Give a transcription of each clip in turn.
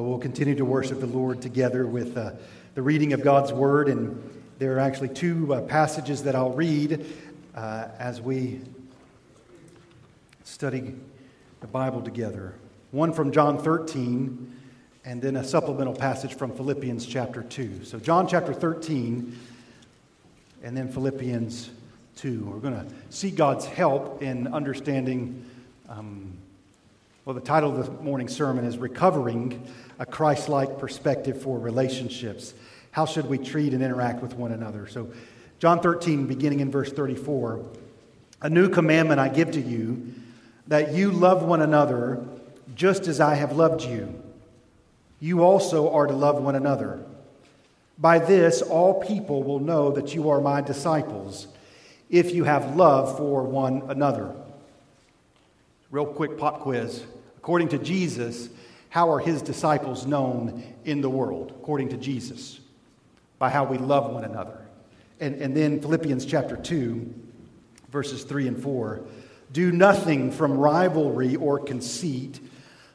Well, we'll continue to worship the Lord together with uh, the reading of God's Word. And there are actually two uh, passages that I'll read uh, as we study the Bible together. One from John 13, and then a supplemental passage from Philippians chapter 2. So, John chapter 13, and then Philippians 2. We're going to see God's help in understanding. Um, well, the title of the morning sermon is Recovering a Christ like Perspective for Relationships. How should we treat and interact with one another? So, John 13, beginning in verse 34 A new commandment I give to you, that you love one another just as I have loved you. You also are to love one another. By this, all people will know that you are my disciples, if you have love for one another. Real quick pop quiz. According to Jesus, how are his disciples known in the world? According to Jesus, by how we love one another. And, and then Philippians chapter 2, verses 3 and 4. Do nothing from rivalry or conceit,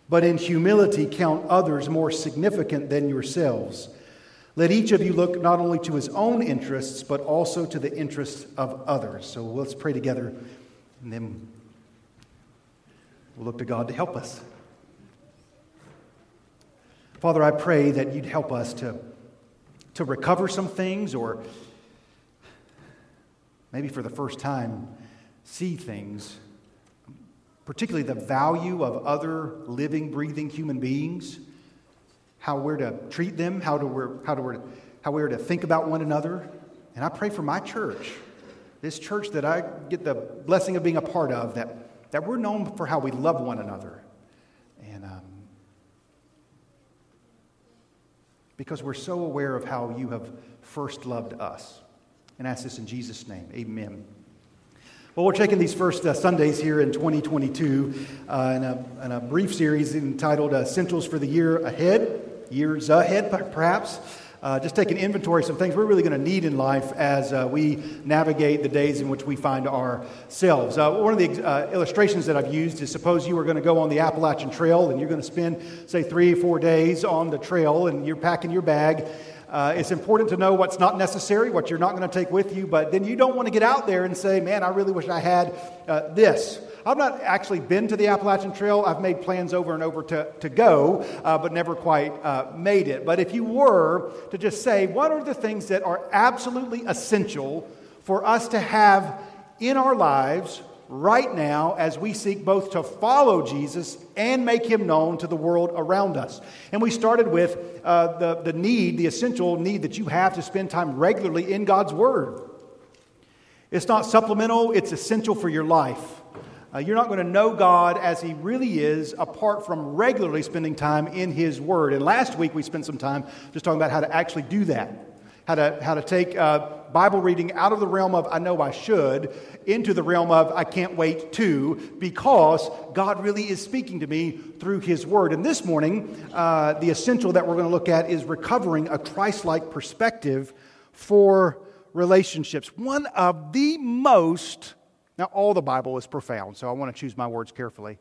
but in humility count others more significant than yourselves. Let each of you look not only to his own interests, but also to the interests of others. So let's pray together, and then We'll look to God to help us. Father, I pray that you'd help us to, to recover some things or maybe for the first time see things, particularly the value of other living, breathing human beings, how we're to treat them, how, to we're, how, to we're, how we're to think about one another. And I pray for my church, this church that I get the blessing of being a part of, that that we're known for how we love one another. And um, because we're so aware of how you have first loved us. And ask this in Jesus' name. Amen. Well, we're taking these first uh, Sundays here in 2022 uh, in, a, in, a, brief series entitled uh, Essentials for the Year Ahead, Years Ahead, perhaps uh, just taking inventory of some things we're really going to need in life as uh, we navigate the days in which we find ourselves. Uh, one of the uh, illustrations that I've used is suppose you were going to go on the Appalachian Trail and you're going to spend, say, three or four days on the trail and you're packing your bag. Uh, it's important to know what's not necessary, what you're not going to take with you, but then you don't want to get out there and say, man, I really wish I had uh, this. I've not actually been to the Appalachian Trail. I've made plans over and over to, to go, uh, but never quite uh, made it. But if you were to just say, what are the things that are absolutely essential for us to have in our lives right now as we seek both to follow Jesus and make him known to the world around us. And we started with uh, the, the need, the essential need that you have to spend time regularly in God's Word. It's not supplemental, it's essential for your life. Uh, you're not going to know God as He really is apart from regularly spending time in His Word. And last week we spent some time just talking about how to actually do that. How to, how to take uh, Bible reading out of the realm of I know I should into the realm of I can't wait to because God really is speaking to me through His Word. And this morning, uh, the essential that we're going to look at is recovering a Christ like perspective for relationships. One of the most now, all the Bible is profound, so I want to choose my words carefully.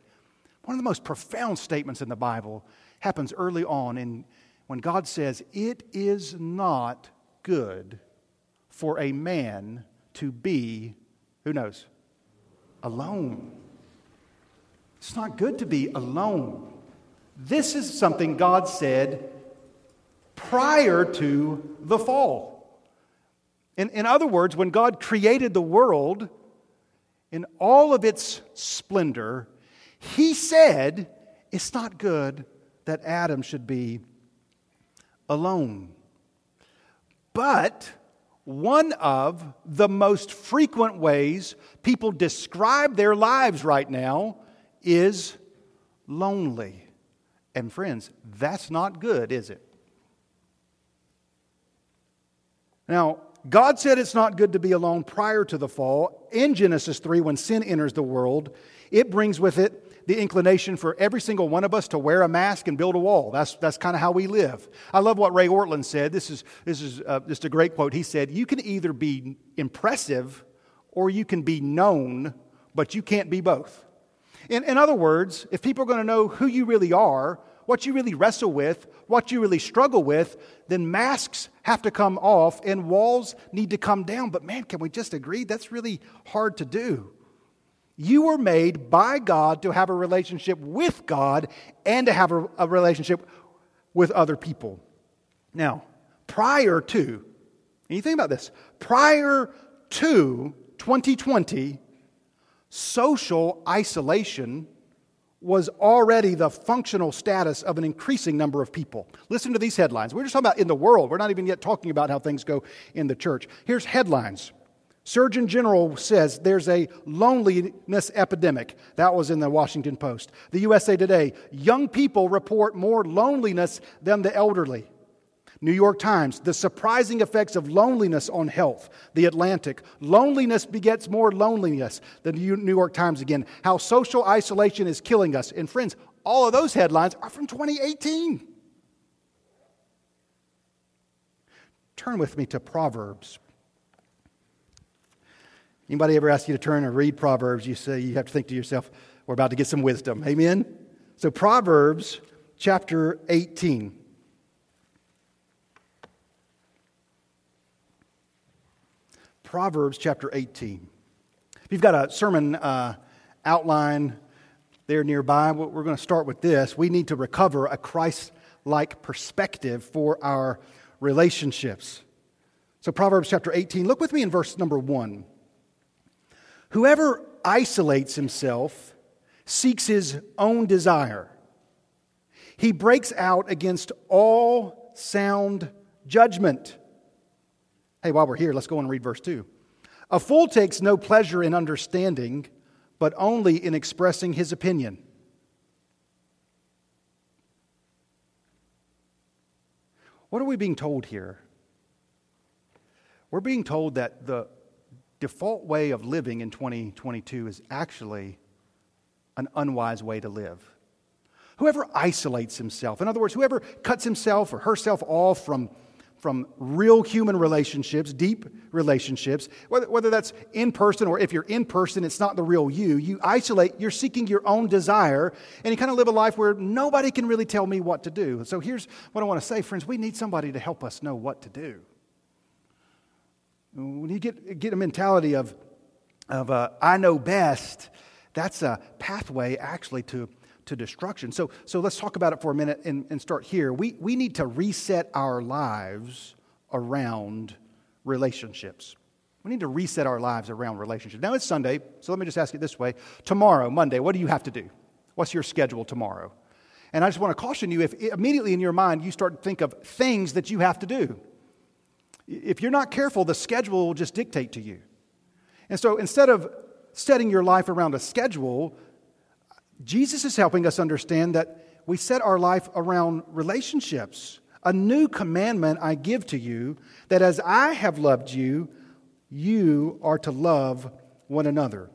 One of the most profound statements in the Bible happens early on in, when God says, It is not good for a man to be, who knows, alone. It's not good to be alone. This is something God said prior to the fall. In, in other words, when God created the world, in all of its splendor, he said, It's not good that Adam should be alone. But one of the most frequent ways people describe their lives right now is lonely. And friends, that's not good, is it? Now, God said it's not good to be alone prior to the fall. In Genesis 3, when sin enters the world, it brings with it the inclination for every single one of us to wear a mask and build a wall. That's, that's kind of how we live. I love what Ray Ortlund said. This is, this is uh, just a great quote. He said, You can either be impressive or you can be known, but you can't be both. In, in other words, if people are going to know who you really are, what you really wrestle with, what you really struggle with, then masks have to come off and walls need to come down. But man, can we just agree? That's really hard to do. You were made by God to have a relationship with God and to have a, a relationship with other people. Now, prior to, and you think about this, prior to 2020, social isolation was already the functional status of an increasing number of people. Listen to these headlines. We're just talking about in the world. We're not even yet talking about how things go in the church. Here's headlines. Surgeon General says there's a loneliness epidemic. That was in the Washington Post. The USA Today, young people report more loneliness than the elderly. New York Times, the surprising effects of loneliness on health. The Atlantic, loneliness begets more loneliness. The New York Times again, how social isolation is killing us. And friends, all of those headlines are from 2018. Turn with me to Proverbs. Anybody ever ask you to turn and read Proverbs? You say you have to think to yourself, we're about to get some wisdom. Amen? So, Proverbs chapter 18. Proverbs chapter 18. If you've got a sermon uh, outline there nearby, we're going to start with this. We need to recover a Christ like perspective for our relationships. So, Proverbs chapter 18, look with me in verse number 1. Whoever isolates himself seeks his own desire. He breaks out against all sound judgment. Hey, while we're here, let's go and read verse 2. A fool takes no pleasure in understanding, but only in expressing his opinion. What are we being told here? We're being told that the default way of living in 2022 is actually an unwise way to live. Whoever isolates himself, in other words, whoever cuts himself or herself off from from real human relationships, deep relationships, whether, whether that's in person or if you're in person, it's not the real you. You isolate, you're seeking your own desire, and you kind of live a life where nobody can really tell me what to do. So here's what I want to say, friends we need somebody to help us know what to do. When you get, get a mentality of, of uh, I know best, that's a pathway actually to to destruction. So, so let's talk about it for a minute and, and start here. We, we need to reset our lives around relationships. We need to reset our lives around relationships. Now it's Sunday, so let me just ask you this way. Tomorrow, Monday, what do you have to do? What's your schedule tomorrow? And I just want to caution you if immediately in your mind you start to think of things that you have to do. If you're not careful, the schedule will just dictate to you. And so instead of setting your life around a schedule, Jesus is helping us understand that we set our life around relationships. A new commandment I give to you that as I have loved you, you are to love one another.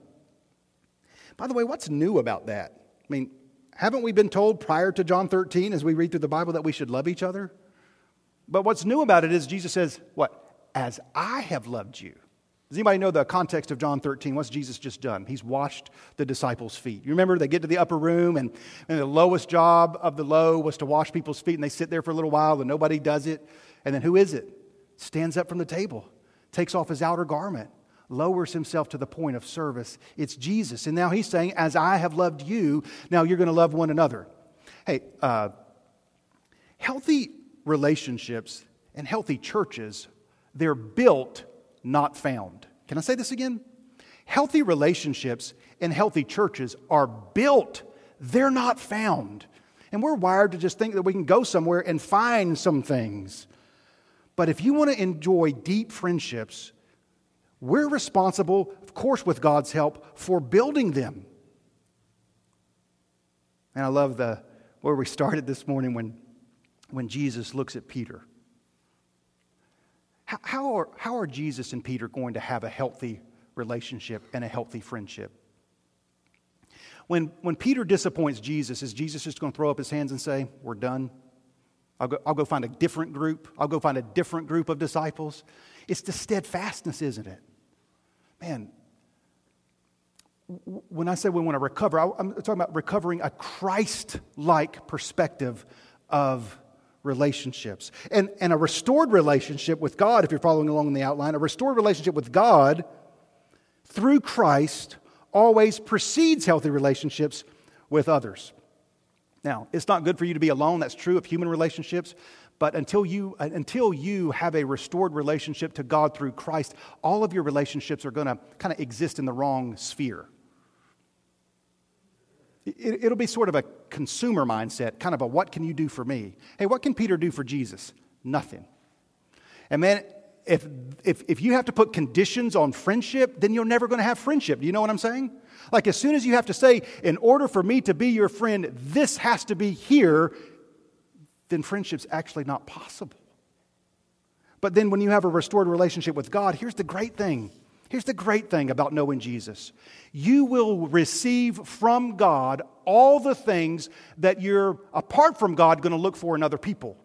By the way, what's new about that? I mean, haven't we been told prior to John 13 as we read through the Bible that we should love each other? But what's new about it is Jesus says, What? As I have loved you. Does anybody know the context of John 13? What's Jesus just done? He's washed the disciples' feet. You remember they get to the upper room, and, and the lowest job of the low was to wash people's feet, and they sit there for a little while, and nobody does it. And then who is it? Stands up from the table, takes off his outer garment, lowers himself to the point of service. It's Jesus. And now he's saying, As I have loved you, now you're going to love one another. Hey, uh, healthy relationships and healthy churches, they're built not found. Can I say this again? Healthy relationships and healthy churches are built, they're not found. And we're wired to just think that we can go somewhere and find some things. But if you want to enjoy deep friendships, we're responsible, of course, with God's help, for building them. And I love the where we started this morning when, when Jesus looks at Peter. How are, how are Jesus and Peter going to have a healthy relationship and a healthy friendship? When, when Peter disappoints Jesus, is Jesus just going to throw up his hands and say, We're done? I'll go, I'll go find a different group. I'll go find a different group of disciples. It's the steadfastness, isn't it? Man, when I say we want to recover, I'm talking about recovering a Christ like perspective of relationships. And, and a restored relationship with God, if you're following along in the outline, a restored relationship with God through Christ always precedes healthy relationships with others. Now, it's not good for you to be alone. That's true of human relationships. But until you, until you have a restored relationship to God through Christ, all of your relationships are going to kind of exist in the wrong sphere. It, will be sort of a consumer mindset, kind of a what can you do for me? Hey, what can Peter do for Jesus? Nothing. And man, if, if, if you have to put conditions on friendship, then you're never going to have friendship. Do you know what I'm saying? Like, as soon as you have to say, in order for me to be your friend, this has to be here, then friendship's actually not possible. But then when you have a restored relationship with God, here's the great thing. Here's the great thing about knowing Jesus you will receive from God all the things that you're, apart from God, going to look for in other people.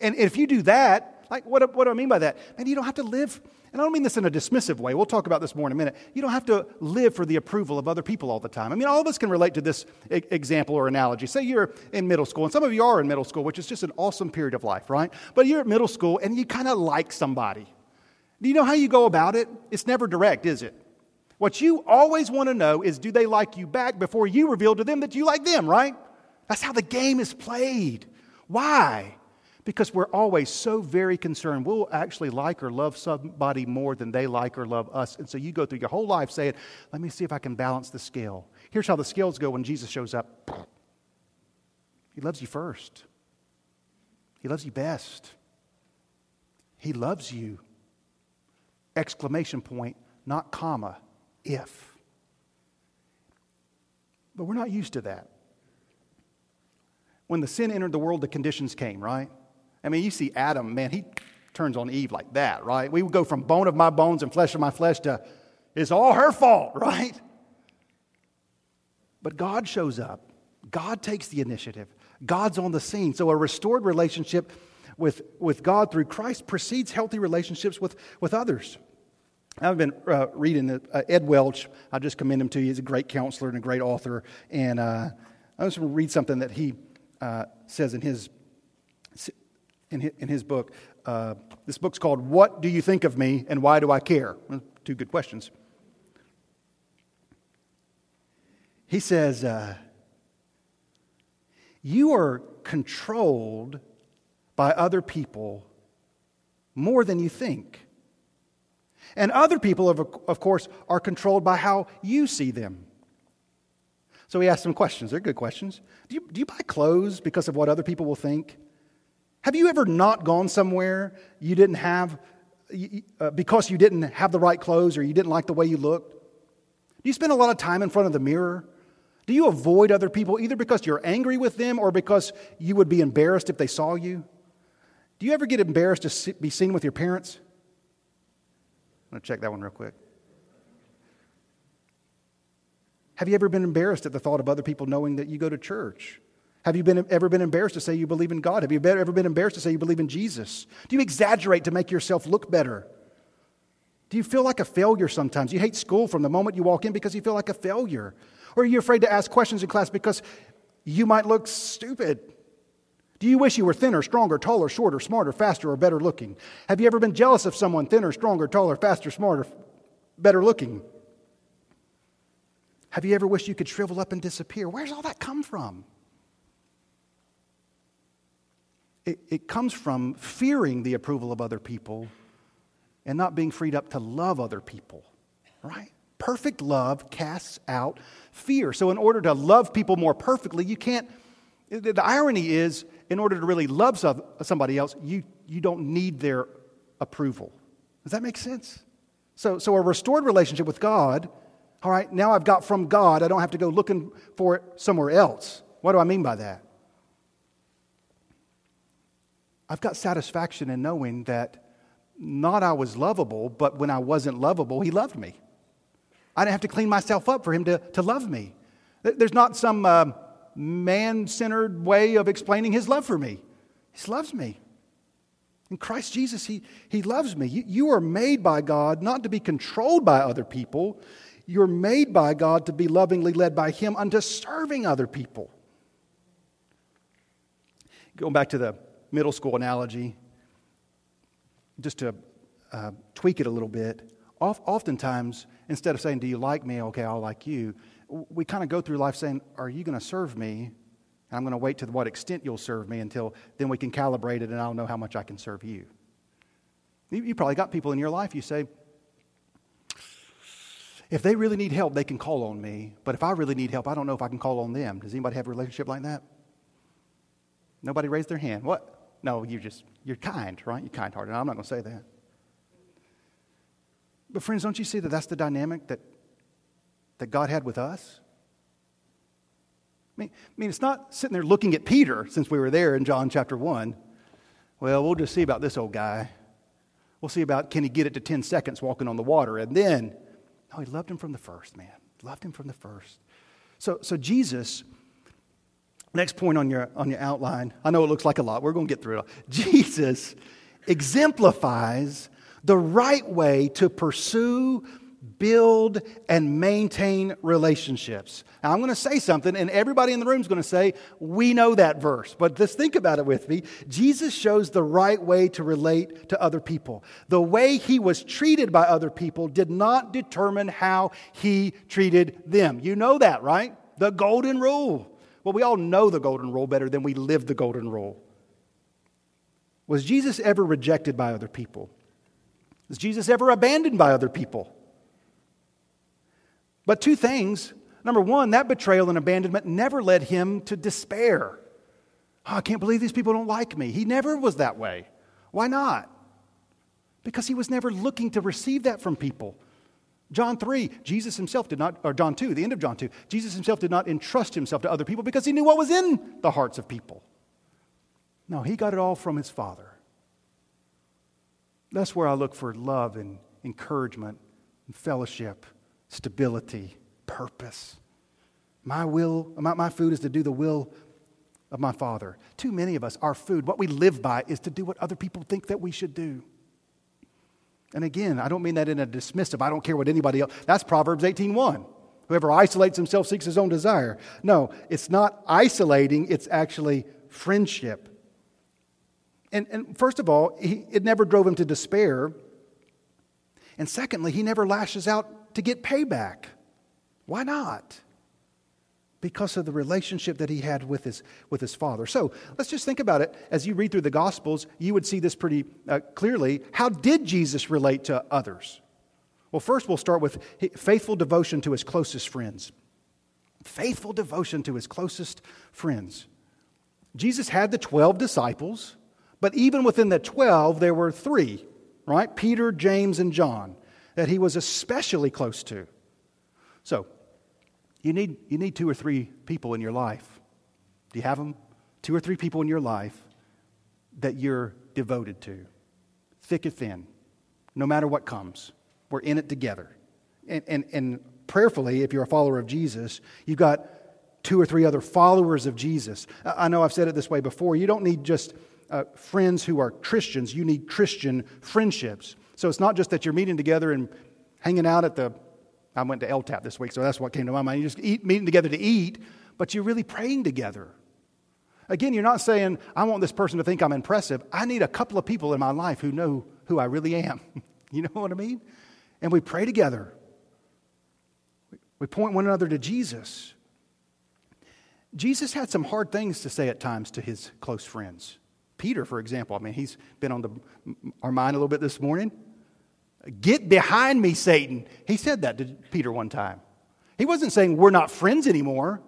And if you do that, like what, what do I mean by that? Man, you don't have to live and I don't mean this in a dismissive way. We'll talk about this more in a minute. You don't have to live for the approval of other people all the time. I mean, all of us can relate to this e- example or analogy. Say you're in middle school, and some of you are in middle school, which is just an awesome period of life, right? But you're at middle school and you kind of like somebody. Do you know how you go about it? It's never direct, is it? What you always want to know is do they like you back before you reveal to them that you like them, right? That's how the game is played. Why? Because we're always so very concerned. We'll actually like or love somebody more than they like or love us. And so you go through your whole life saying, let me see if I can balance the scale. Here's how the scales go when Jesus shows up He loves you first, He loves you best. He loves you. Exclamation point, not comma, if. But we're not used to that. When the sin entered the world, the conditions came, right? I mean, you see Adam, man, he turns on Eve like that, right? We would go from bone of my bones and flesh of my flesh to it's all her fault, right? But God shows up. God takes the initiative. God's on the scene. So a restored relationship with, with God through Christ precedes healthy relationships with, with others. I've been uh, reading uh, Ed Welch. I just commend him to you. He's a great counselor and a great author. And uh, I just want to read something that he uh, says in his in his, in his book. Uh, this book's called What Do You Think of Me and Why Do I Care? Two good questions. He says, uh, You are controlled by other people more than you think. And other people, of, of course, are controlled by how you see them. So he asked some questions. They're good questions. Do you, do you buy clothes because of what other people will think? Have you ever not gone somewhere you didn't have, uh, because you didn't have the right clothes or you didn't like the way you looked? Do you spend a lot of time in front of the mirror? Do you avoid other people either because you're angry with them or because you would be embarrassed if they saw you? Do you ever get embarrassed to be seen with your parents? I'm going to check that one real quick. Have you ever been embarrassed at the thought of other people knowing that you go to church? Have you been, ever been embarrassed to say you believe in God? Have you ever been embarrassed to say you believe in Jesus? Do you exaggerate to make yourself look better? Do you feel like a failure sometimes? You hate school from the moment you walk in because you feel like a failure. Or are you afraid to ask questions in class because you might look stupid? Do you wish you were thinner, stronger, taller, shorter, smarter, faster, or better looking? Have you ever been jealous of someone thinner, stronger, taller, faster, smarter, better looking? Have you ever wished you could shrivel up and disappear? Where's all that come from? it, it comes from fearing the approval of other people and not being freed up to love other people, right? Perfect love casts out fear. So, in order to love people more perfectly, you can't. The irony is, in order to really love somebody else, you, you don't need their approval. Does that make sense? So, so, a restored relationship with God, all right, now I've got from God, I don't have to go looking for it somewhere else. What do I mean by that? I've got satisfaction in knowing that not I was lovable, but when I wasn't lovable, He loved me. I didn't have to clean myself up for Him to, to love me. There's not some uh, man centered way of explaining His love for me. He loves me. In Christ Jesus, He, he loves me. You, you are made by God not to be controlled by other people. You're made by God to be lovingly led by Him unto serving other people. Going back to the middle school analogy, just to uh, tweak it a little bit, oftentimes, instead of saying, Do you like me? Okay, I'll like you, we kind of go through life saying, Are you going to serve me? And I'm going to wait to what extent you'll serve me until then we can calibrate it and I'll know how much I can serve you. You, you probably got people in your life you say, if they really need help, they can call on me. But if I really need help, I don't know if I can call on them. Does anybody have a relationship like that? Nobody raised their hand. What? No, you're just, you're kind, right? You're kind hearted. I'm not going to say that. But, friends, don't you see that that's the dynamic that, that God had with us? I mean, I mean, it's not sitting there looking at Peter since we were there in John chapter 1. Well, we'll just see about this old guy. We'll see about can he get it to 10 seconds walking on the water. And then, no, he loved him from the first, man. Loved him from the first. So, so Jesus, next point on your, on your outline, I know it looks like a lot. We're going to get through it. Jesus exemplifies the right way to pursue, build, and maintain relationships. Now, I'm going to say something, and everybody in the room is going to say, We know that verse. But just think about it with me. Jesus shows the right way to relate to other people. The way he was treated by other people did not determine how he treated them. You know that, right? The golden rule. Well, we all know the golden rule better than we live the golden rule. Was Jesus ever rejected by other people? Was Jesus ever abandoned by other people? But two things. Number one, that betrayal and abandonment never led him to despair. Oh, I can't believe these people don't like me. He never was that way. Why not? Because he was never looking to receive that from people. John 3, Jesus himself did not, or John 2, the end of John 2, Jesus himself did not entrust himself to other people because he knew what was in the hearts of people. No, he got it all from his Father. That's where I look for love and encouragement and fellowship, stability, purpose. My will, my, my food is to do the will of my Father. Too many of us, our food, what we live by, is to do what other people think that we should do. And again, I don't mean that in a dismissive, I don't care what anybody else. That's Proverbs 18:1. Whoever isolates himself seeks his own desire. No, it's not isolating, it's actually friendship. And, and first of all, he, it never drove him to despair. And secondly, he never lashes out to get payback. Why not? Because of the relationship that he had with his, with his father. So let's just think about it. As you read through the Gospels, you would see this pretty uh, clearly. How did Jesus relate to others? Well, first, we'll start with faithful devotion to his closest friends. Faithful devotion to his closest friends. Jesus had the 12 disciples. But even within the 12, there were three, right? Peter, James, and John that he was especially close to. So, you need, you need two or three people in your life. Do you have them? Two or three people in your life that you're devoted to, thick and thin, no matter what comes. We're in it together. And, and, and prayerfully, if you're a follower of Jesus, you've got two or three other followers of Jesus. I know I've said it this way before. You don't need just uh, friends who are Christians, you need Christian friendships. So it's not just that you're meeting together and hanging out at the, I went to LTAP this week, so that's what came to my mind. You're just eat, meeting together to eat, but you're really praying together. Again, you're not saying, I want this person to think I'm impressive. I need a couple of people in my life who know who I really am. you know what I mean? And we pray together. We point one another to Jesus. Jesus had some hard things to say at times to his close friends. Peter, for example, I mean, he's been on the, our mind a little bit this morning. Get behind me, Satan. He said that to Peter one time. He wasn't saying we're not friends anymore.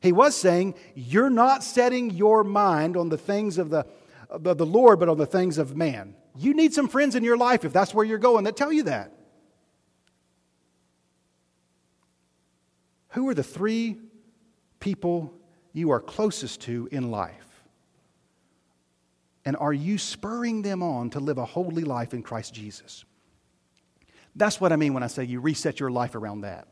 He was saying you're not setting your mind on the things of the, of the Lord, but on the things of man. You need some friends in your life if that's where you're going that tell you that. Who are the three people you are closest to in life? And are you spurring them on to live a holy life in Christ Jesus? That's what I mean when I say you reset your life around that.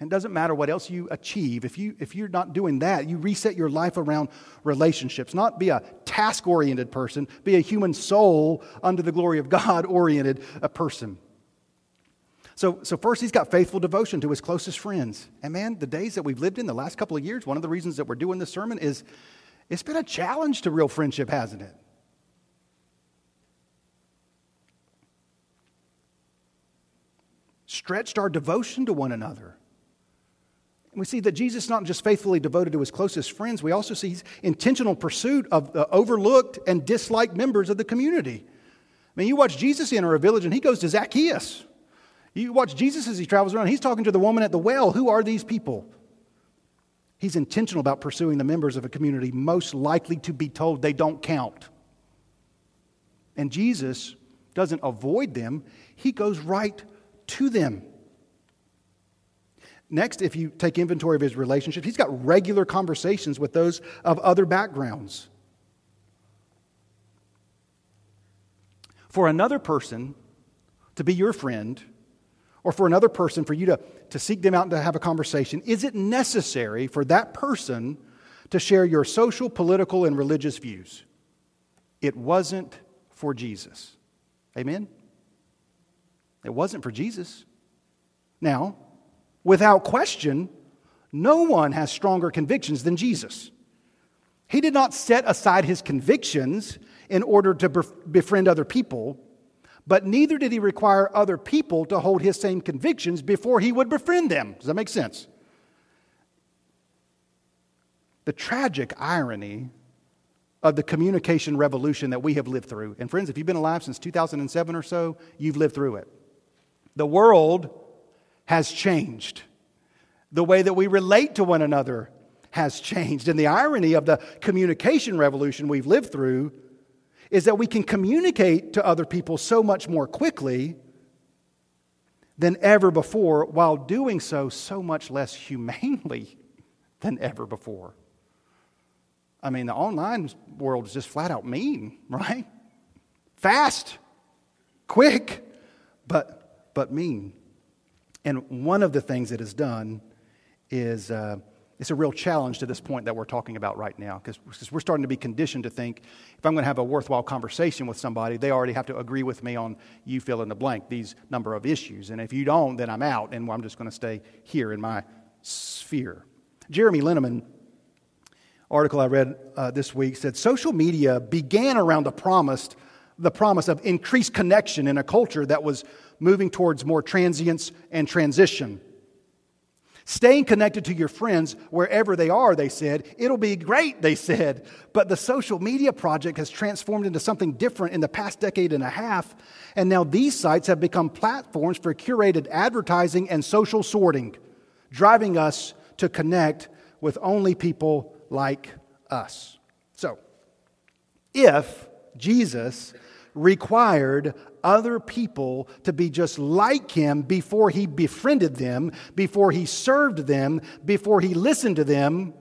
It doesn't matter what else you achieve. If, you, if you're not doing that, you reset your life around relationships. Not be a task oriented person, be a human soul under the glory of God oriented a person. So, so first, he's got faithful devotion to his closest friends. And man, the days that we've lived in the last couple of years, one of the reasons that we're doing this sermon is it's been a challenge to real friendship, hasn't it? Stretched our devotion to one another. we see that Jesus is not just faithfully devoted to his closest friends, we also see his intentional pursuit of the overlooked and disliked members of the community. I mean, you watch Jesus enter a village and he goes to Zacchaeus. You watch Jesus as he travels around, he's talking to the woman at the well. Who are these people? He's intentional about pursuing the members of a community most likely to be told they don't count. And Jesus doesn't avoid them, he goes right to them. Next, if you take inventory of his relationships, he's got regular conversations with those of other backgrounds. For another person to be your friend, or for another person for you to, to seek them out and to have a conversation, is it necessary for that person to share your social, political, and religious views? It wasn't for Jesus. Amen? It wasn't for Jesus. Now, without question, no one has stronger convictions than Jesus. He did not set aside his convictions in order to befriend other people but neither did he require other people to hold his same convictions before he would befriend them. Does that make sense? The tragic irony of the communication revolution that we have lived through. And friends, if you've been alive since 2007 or so, you've lived through it. The world has changed. The way that we relate to one another has changed. And the irony of the communication revolution we've lived through is that we can communicate to other people so much more quickly than ever before, while doing so so much less humanely than ever before. I mean, the online world is just flat out mean, right? Fast, quick, but, but mean. And one of the things it has done is uh, it's a real challenge to this point that we're talking about right now because we're starting to be conditioned to think if I'm going to have a worthwhile conversation with somebody, they already have to agree with me on you fill in the blank, these number of issues. And if you don't, then I'm out and I'm just going to stay here in my sphere. Jeremy Linneman, article I read uh, this week, said social media began around the promised the promise of increased connection in a culture that was moving towards more transience and transition. Staying connected to your friends wherever they are, they said. It'll be great, they said. But the social media project has transformed into something different in the past decade and a half. And now these sites have become platforms for curated advertising and social sorting, driving us to connect with only people like us. So, if Jesus required other people to be just like him before he befriended them, before he served them, before he listened to them,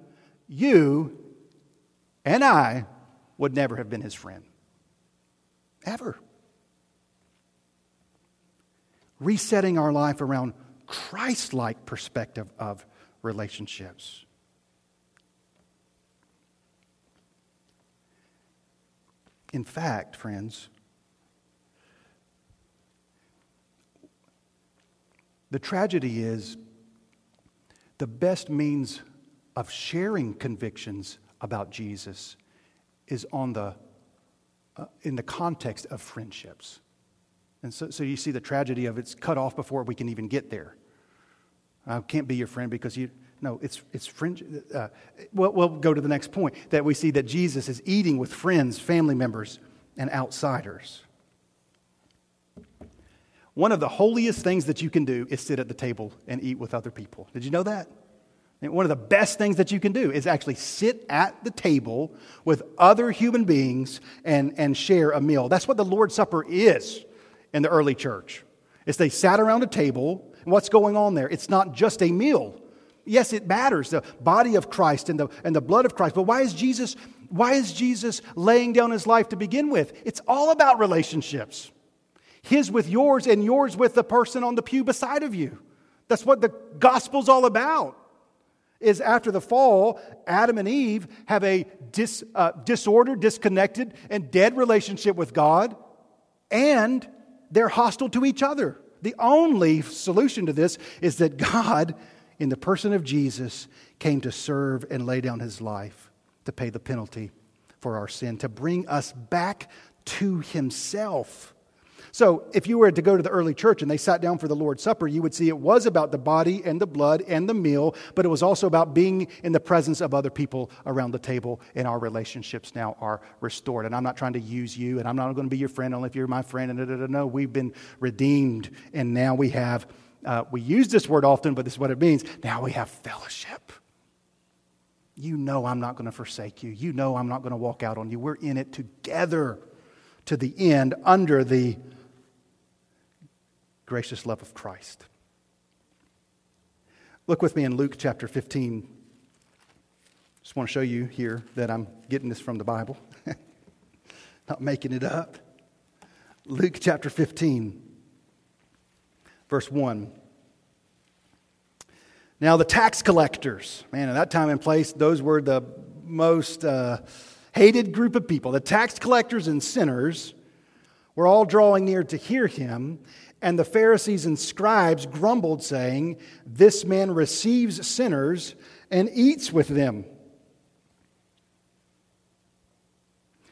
you and I would never have been his friend. Ever. Resetting our life around Christ like perspective of relationships. In fact, friends, The tragedy is the best means of sharing convictions about Jesus is on the, uh, in the context of friendships. And so, so you see the tragedy of it's cut off before we can even get there. I can't be your friend because you, no, it's, it's friend. Uh, well, we'll go to the next point that we see that Jesus is eating with friends, family members, and outsiders. One of the holiest things that you can do is sit at the table and eat with other people. Did you know that? And one of the best things that you can do is actually sit at the table with other human beings and, and share a meal. That's what the Lord's Supper is in the early church. Is they sat around a table, and what's going on there? It's not just a meal. Yes, it matters, the body of Christ and the, and the blood of Christ. But why is Jesus, why is Jesus laying down his life to begin with? It's all about relationships his with yours and yours with the person on the pew beside of you. That's what the gospel's all about. Is after the fall, Adam and Eve have a dis, uh, disordered, disconnected, and dead relationship with God, and they're hostile to each other. The only solution to this is that God, in the person of Jesus, came to serve and lay down his life to pay the penalty for our sin, to bring us back to himself. So, if you were to go to the early church and they sat down for the Lord's Supper, you would see it was about the body and the blood and the meal, but it was also about being in the presence of other people around the table, and our relationships now are restored. And I'm not trying to use you, and I'm not going to be your friend only if you're my friend. And da, da, da, no, we've been redeemed, and now we have. Uh, we use this word often, but this is what it means. Now we have fellowship. You know I'm not going to forsake you. You know I'm not going to walk out on you. We're in it together to the end under the gracious love of Christ. Look with me in Luke chapter 15. Just want to show you here that I'm getting this from the Bible, not making it up. Luke chapter 15, verse 1. Now, the tax collectors, man, at that time and place, those were the most uh, hated group of people. The tax collectors and sinners were all drawing near to hear him, and the Pharisees and scribes grumbled, saying, This man receives sinners and eats with them.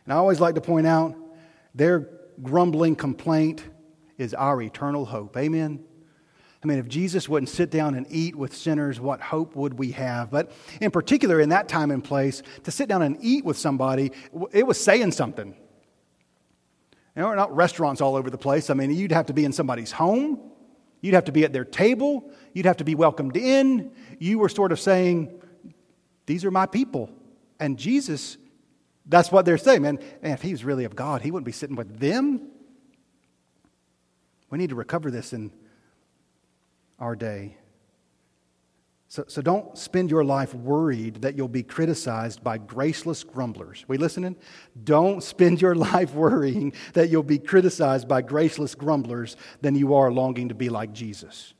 And I always like to point out their grumbling complaint is our eternal hope. Amen? I mean, if Jesus wouldn't sit down and eat with sinners, what hope would we have? But in particular, in that time and place, to sit down and eat with somebody, it was saying something. You know, not restaurants all over the place. I mean, you'd have to be in somebody's home. You'd have to be at their table. You'd have to be welcomed in. You were sort of saying, These are my people. And Jesus, that's what they're saying, man. And if he was really of God, he wouldn't be sitting with them. We need to recover this in our day. So, so don't spend your life worried that you'll be criticized by graceless grumblers. We listening? Don't spend your life worrying that you'll be criticized by graceless grumblers than you are longing to be like Jesus.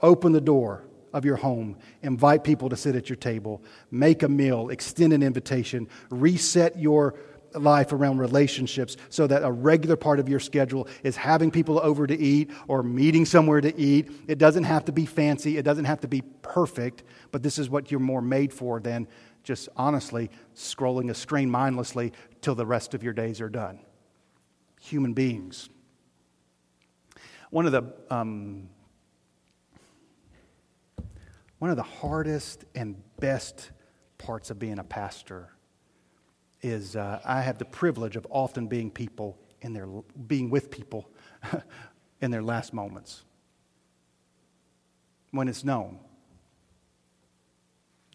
Open the door of your home, invite people to sit at your table, make a meal, extend an invitation, reset your life around relationships so that a regular part of your schedule is having people over to eat or meeting somewhere to eat. It doesn't have to be fancy, it doesn't have to be perfect, but this is what you're more made for than just honestly scrolling a screen mindlessly till the rest of your days are done. Human beings. One of the um, one of the hardest and best parts of being a pastor is uh, I have the privilege of often being people in their being with people in their last moments when it's known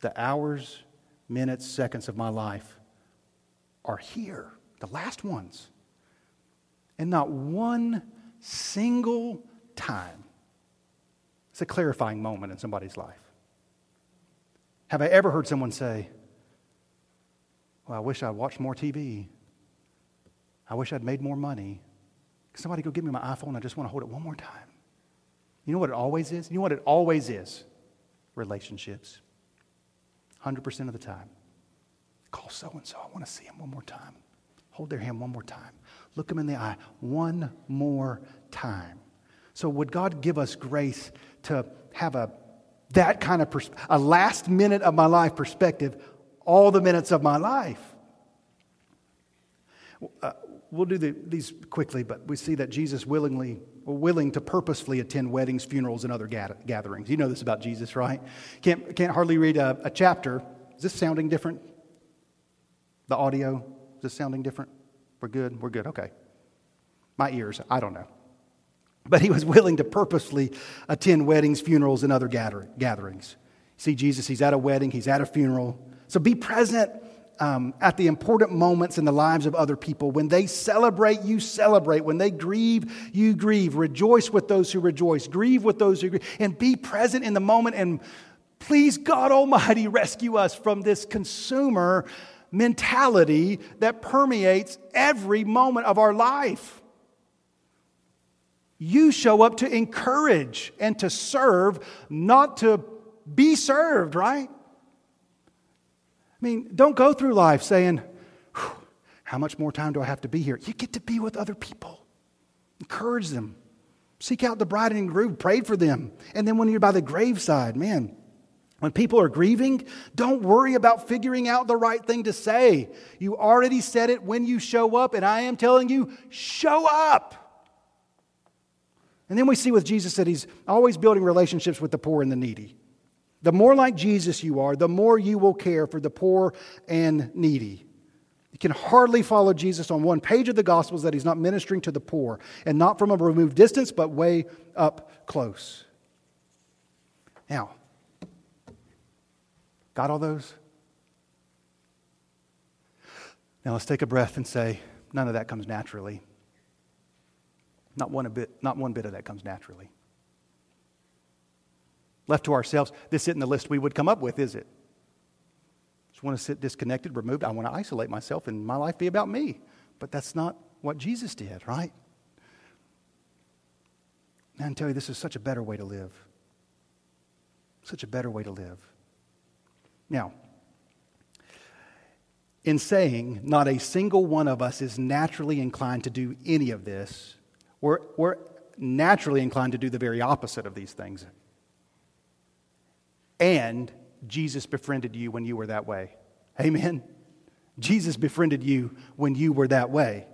the hours, minutes, seconds of my life are here, the last ones. And not one single time. It's a clarifying moment in somebody's life. Have I ever heard someone say, well, I wish I'd watched more TV. I wish I'd made more money. Somebody go give me my iPhone? I just want to hold it one more time. You know what it always is? You know what it always is? Relationships. 100% of the time. Call so and so. I want to see him one more time. Hold their hand one more time. Look them in the eye one more time. So, would God give us grace to have a that kind of pers- a last minute of my life perspective all the minutes of my life. Uh, we'll do the, these quickly, but we see that Jesus willingly, willing to purposefully attend weddings, funerals, and other gatherings. You know this about Jesus, right? Can't, can't hardly read a, a chapter. Is this sounding different? The audio? Is this sounding different? We're good? We're good. Okay. My ears, I don't know. But he was willing to purposely attend weddings, funerals, and other gather, gatherings. See Jesus, he's at a wedding, he's at a funeral, so be present um, at the important moments in the lives of other people. When they celebrate, you celebrate. When they grieve, you grieve. Rejoice with those who rejoice. Grieve with those who grieve. And be present in the moment. And please, God Almighty, rescue us from this consumer mentality that permeates every moment of our life. You show up to encourage and to serve, not to be served, right? I mean, don't go through life saying, how much more time do I have to be here? You get to be with other people. Encourage them. Seek out the bride and groom, pray for them. And then when you're by the graveside, man, when people are grieving, don't worry about figuring out the right thing to say. You already said it when you show up, and I am telling you, show up. And then we see with Jesus that he's always building relationships with the poor and the needy. The more like Jesus you are, the more you will care for the poor and needy. You can hardly follow Jesus on one page of the Gospels that he's not ministering to the poor, and not from a removed distance, but way up close. Now, got all those? Now let's take a breath and say, none of that comes naturally. Not one, bit, not one bit of that comes naturally. Left to ourselves, this isn't the list we would come up with, is it? Just want to sit disconnected, removed. I want to isolate myself and my life be about me. But that's not what Jesus did, right? And I tell you, this is such a better way to live. Such a better way to live. Now, in saying not a single one of us is naturally inclined to do any of this, we're, we're naturally inclined to do the very opposite of these things. And Jesus befriended you when you were that way. Amen. Jesus befriended you when you were that way.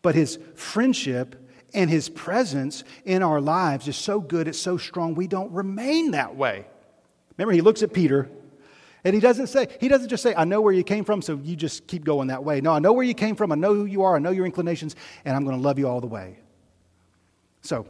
But his friendship and his presence in our lives is so good, it's so strong, we don't remain that way. Remember, he looks at Peter and he doesn't say, he doesn't just say, I know where you came from, so you just keep going that way. No, I know where you came from, I know who you are, I know your inclinations, and I'm going to love you all the way. So,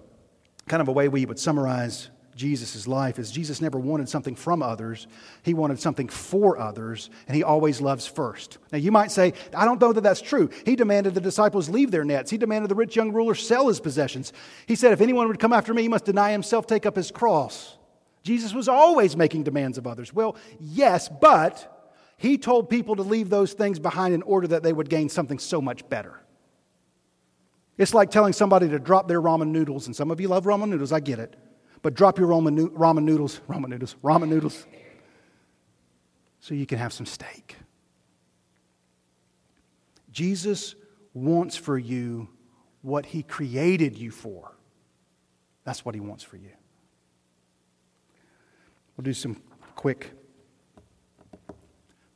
kind of a way we would summarize Jesus' life is Jesus never wanted something from others. He wanted something for others, and he always loves first. Now, you might say, I don't know that that's true. He demanded the disciples leave their nets. He demanded the rich young ruler sell his possessions. He said, If anyone would come after me, he must deny himself, take up his cross. Jesus was always making demands of others. Well, yes, but he told people to leave those things behind in order that they would gain something so much better. It's like telling somebody to drop their ramen noodles, and some of you love ramen noodles, I get it. But drop your ramen, ramen noodles, ramen noodles, ramen noodles, so you can have some steak. Jesus wants for you what he created you for. That's what he wants for you. We'll do some quick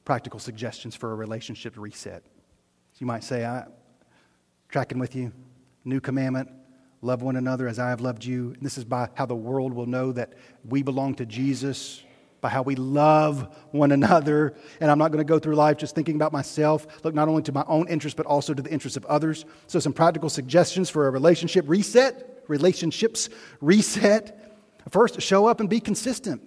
practical suggestions for a relationship reset. So you might say, I tracking with you new commandment love one another as I have loved you. And this is by how the world will know that we belong to Jesus, by how we love one another. And I'm not going to go through life just thinking about myself, look not only to my own interest, but also to the interests of others. So, some practical suggestions for a relationship reset, relationships reset. First, show up and be consistent.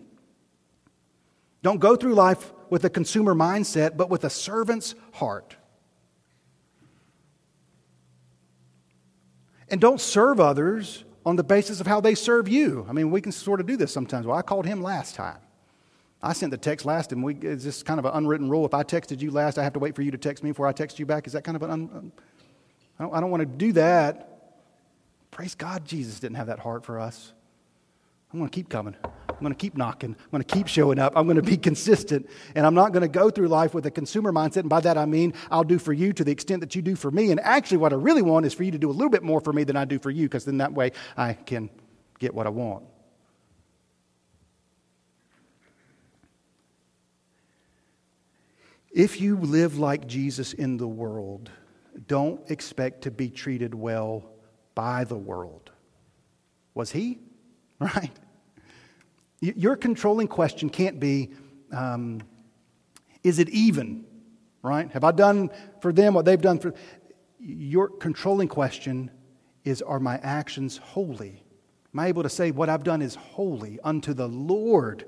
Don't go through life with a consumer mindset, but with a servant's heart. And don't serve others on the basis of how they serve you. I mean, we can sort of do this sometimes. Well, I called him last time. I sent the text last, and we, it's just kind of an unwritten rule. If I texted you last, I have to wait for you to text me before I text you back. Is that kind of an. I, don't, I don't want to do that. Praise God, Jesus didn't have that heart for us. I'm going to keep coming. I'm going to keep knocking. I'm going to keep showing up. I'm going to be consistent. And I'm not going to go through life with a consumer mindset. And by that I mean I'll do for you to the extent that you do for me. And actually, what I really want is for you to do a little bit more for me than I do for you, because then that way I can get what I want. If you live like Jesus in the world, don't expect to be treated well by the world. Was he? Right? Your controlling question can't be, um, is it even? Right? Have I done for them what they've done for your controlling question is are my actions holy? Am I able to say what I've done is holy unto the Lord?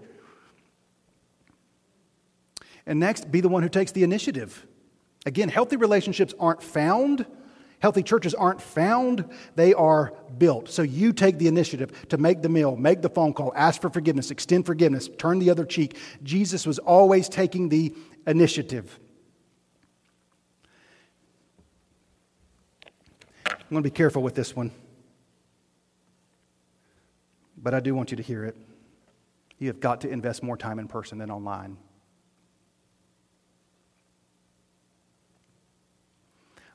And next, be the one who takes the initiative. Again, healthy relationships aren't found Healthy churches aren't found, they are built. So you take the initiative to make the meal, make the phone call, ask for forgiveness, extend forgiveness, turn the other cheek. Jesus was always taking the initiative. I'm going to be careful with this one, but I do want you to hear it. You have got to invest more time in person than online.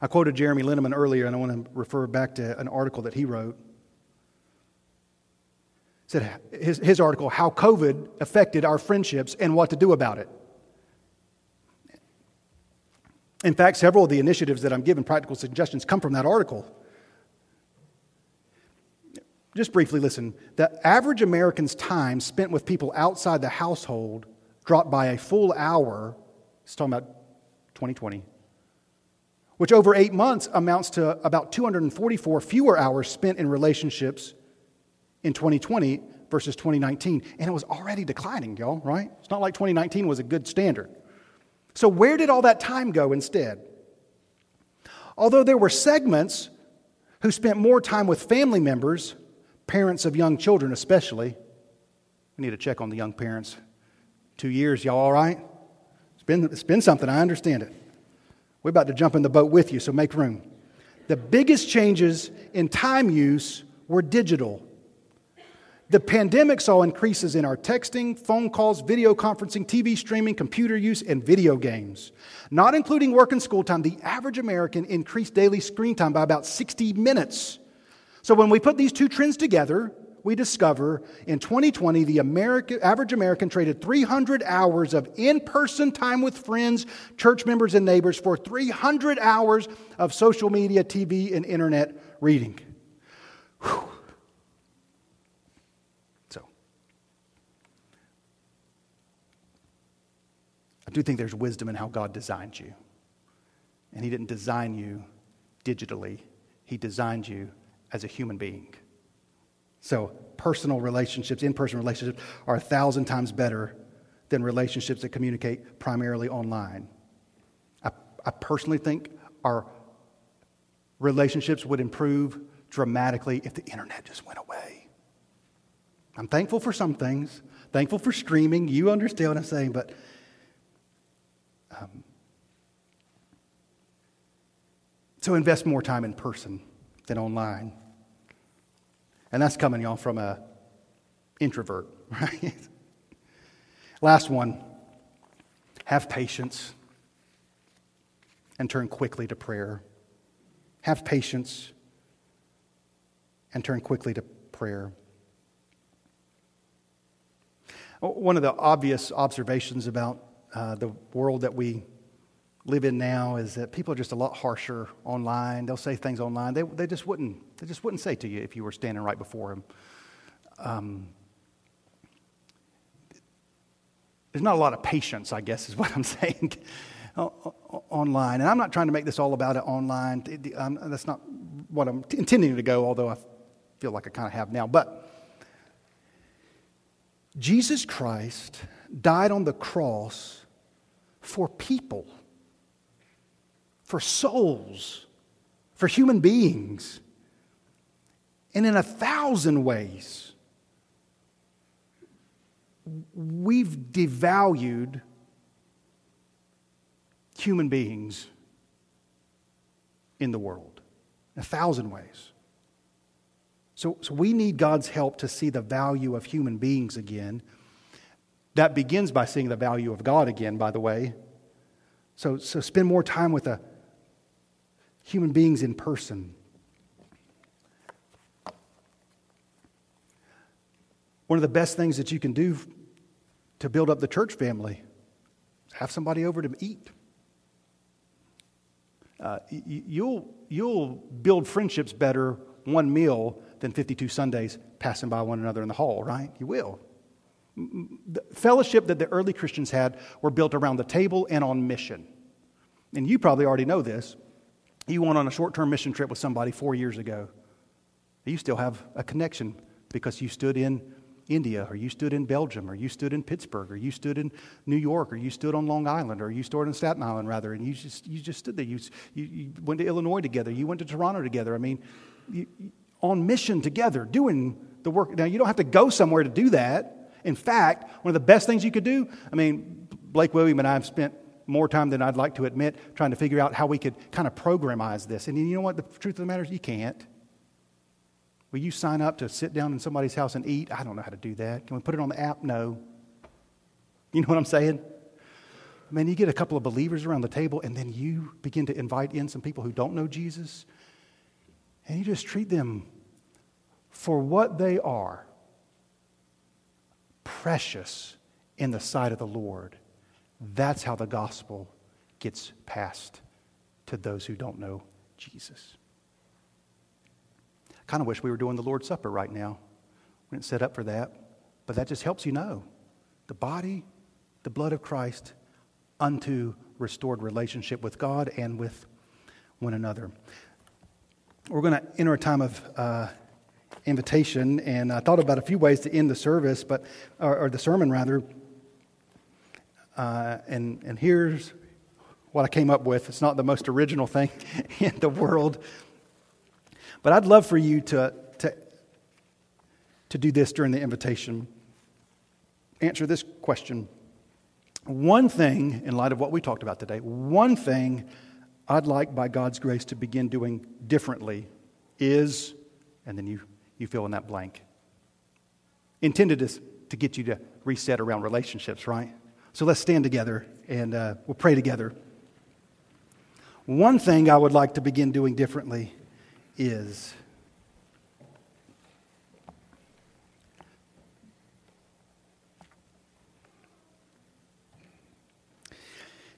I quoted Jeremy Linneman earlier, and I want to refer back to an article that he wrote. said his, his article, How COVID Affected Our Friendships and What to Do About It. In fact, several of the initiatives that I'm giving practical suggestions come from that article. Just briefly listen. The average American's time spent with people outside the household dropped by a full hour. It's talking about 2020, which over eight months amounts to about 244 fewer hours spent in relationships in 2020 versus 2019. And it was already declining, y'all, right? It's not like 2019 was a good standard. So, where did all that time go instead? Although there were segments who spent more time with family members, parents of young children especially, we need to check on the young parents. Two years, y'all all right? It's been, it's been something, I understand it. We're about to jump in the boat with you, so make room. The biggest changes in time use were digital. The pandemic saw increases in our texting, phone calls, video conferencing, TV streaming, computer use, and video games. Not including work and school time, the average American increased daily screen time by about 60 minutes. So when we put these two trends together, we discover in 2020 the American, average American traded 300 hours of in person time with friends, church members, and neighbors for 300 hours of social media, TV, and internet reading. Whew. I do think there's wisdom in how God designed you. And He didn't design you digitally, He designed you as a human being. So, personal relationships, in person relationships, are a thousand times better than relationships that communicate primarily online. I, I personally think our relationships would improve dramatically if the internet just went away. I'm thankful for some things, thankful for streaming. You understand what I'm saying, but um, so invest more time in person than online. And that's coming, y'all, from a introvert, right? Last one. Have patience and turn quickly to prayer. Have patience and turn quickly to prayer. One of the obvious observations about uh, the world that we live in now is that people are just a lot harsher online. They'll say things online they, they just wouldn't they just wouldn't say to you if you were standing right before them. Um, there's not a lot of patience, I guess, is what I'm saying. online, and I'm not trying to make this all about it online. that's not what I'm intending to go, although I feel like I kind of have now. But Jesus Christ died on the cross for people, for souls, for human beings. And in a thousand ways, we've devalued human beings in the world. In a thousand ways. So, so we need God's help to see the value of human beings again that begins by seeing the value of God again, by the way. So, so spend more time with a human beings in person. One of the best things that you can do to build up the church family have somebody over to eat. Uh, you'll, you'll build friendships better one meal than 52 Sundays passing by one another in the hall, right? You will. The fellowship that the early Christians had were built around the table and on mission. And you probably already know this. You went on a short term mission trip with somebody four years ago. You still have a connection because you stood in India, or you stood in Belgium, or you stood in Pittsburgh, or you stood in New York, or you stood on Long Island, or you stood in Staten Island, rather, and you just, you just stood there. You, you, you went to Illinois together, you went to Toronto together. I mean, you, on mission together, doing the work. Now, you don't have to go somewhere to do that. In fact, one of the best things you could do, I mean, Blake William and I have spent more time than I'd like to admit trying to figure out how we could kind of programize this. And you know what? The truth of the matter is, you can't. Will you sign up to sit down in somebody's house and eat? I don't know how to do that. Can we put it on the app? No. You know what I'm saying? I mean, you get a couple of believers around the table, and then you begin to invite in some people who don't know Jesus, and you just treat them for what they are precious in the sight of the Lord. That's how the gospel gets passed to those who don't know Jesus. I kind of wish we were doing the Lord's Supper right now. We didn't set up for that, but that just helps you know the body, the blood of Christ unto restored relationship with God and with one another. We're going to enter a time of uh, invitation, and I thought about a few ways to end the service, but or, or the sermon rather. Uh, and and here's what I came up with. It's not the most original thing in the world, but I'd love for you to to to do this during the invitation. Answer this question. One thing, in light of what we talked about today, one thing I'd like, by God's grace, to begin doing differently is, and then you, you fill in that blank. Intended is to get you to reset around relationships, right? So let's stand together and uh, we'll pray together. One thing I would like to begin doing differently is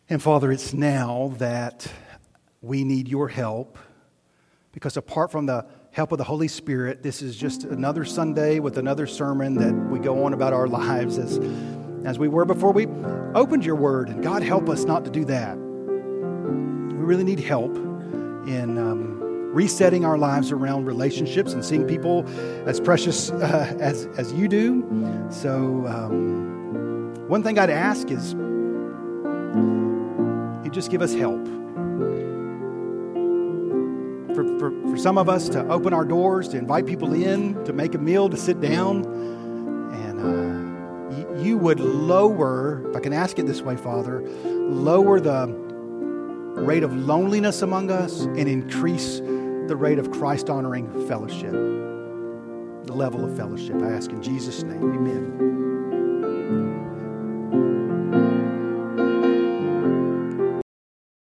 And Father, it's now that we need your help because apart from the help of the Holy Spirit, this is just another Sunday with another sermon that we go on about our lives as, as we were before we opened your word. And God, help us not to do that. We really need help in um, resetting our lives around relationships and seeing people as precious uh, as, as you do. So, um, one thing I'd ask is you just give us help. For, for, for some of us to open our doors, to invite people in, to make a meal, to sit down. And uh, you would lower, if I can ask it this way, Father, lower the rate of loneliness among us and increase the rate of Christ honoring fellowship, the level of fellowship. I ask in Jesus' name, amen.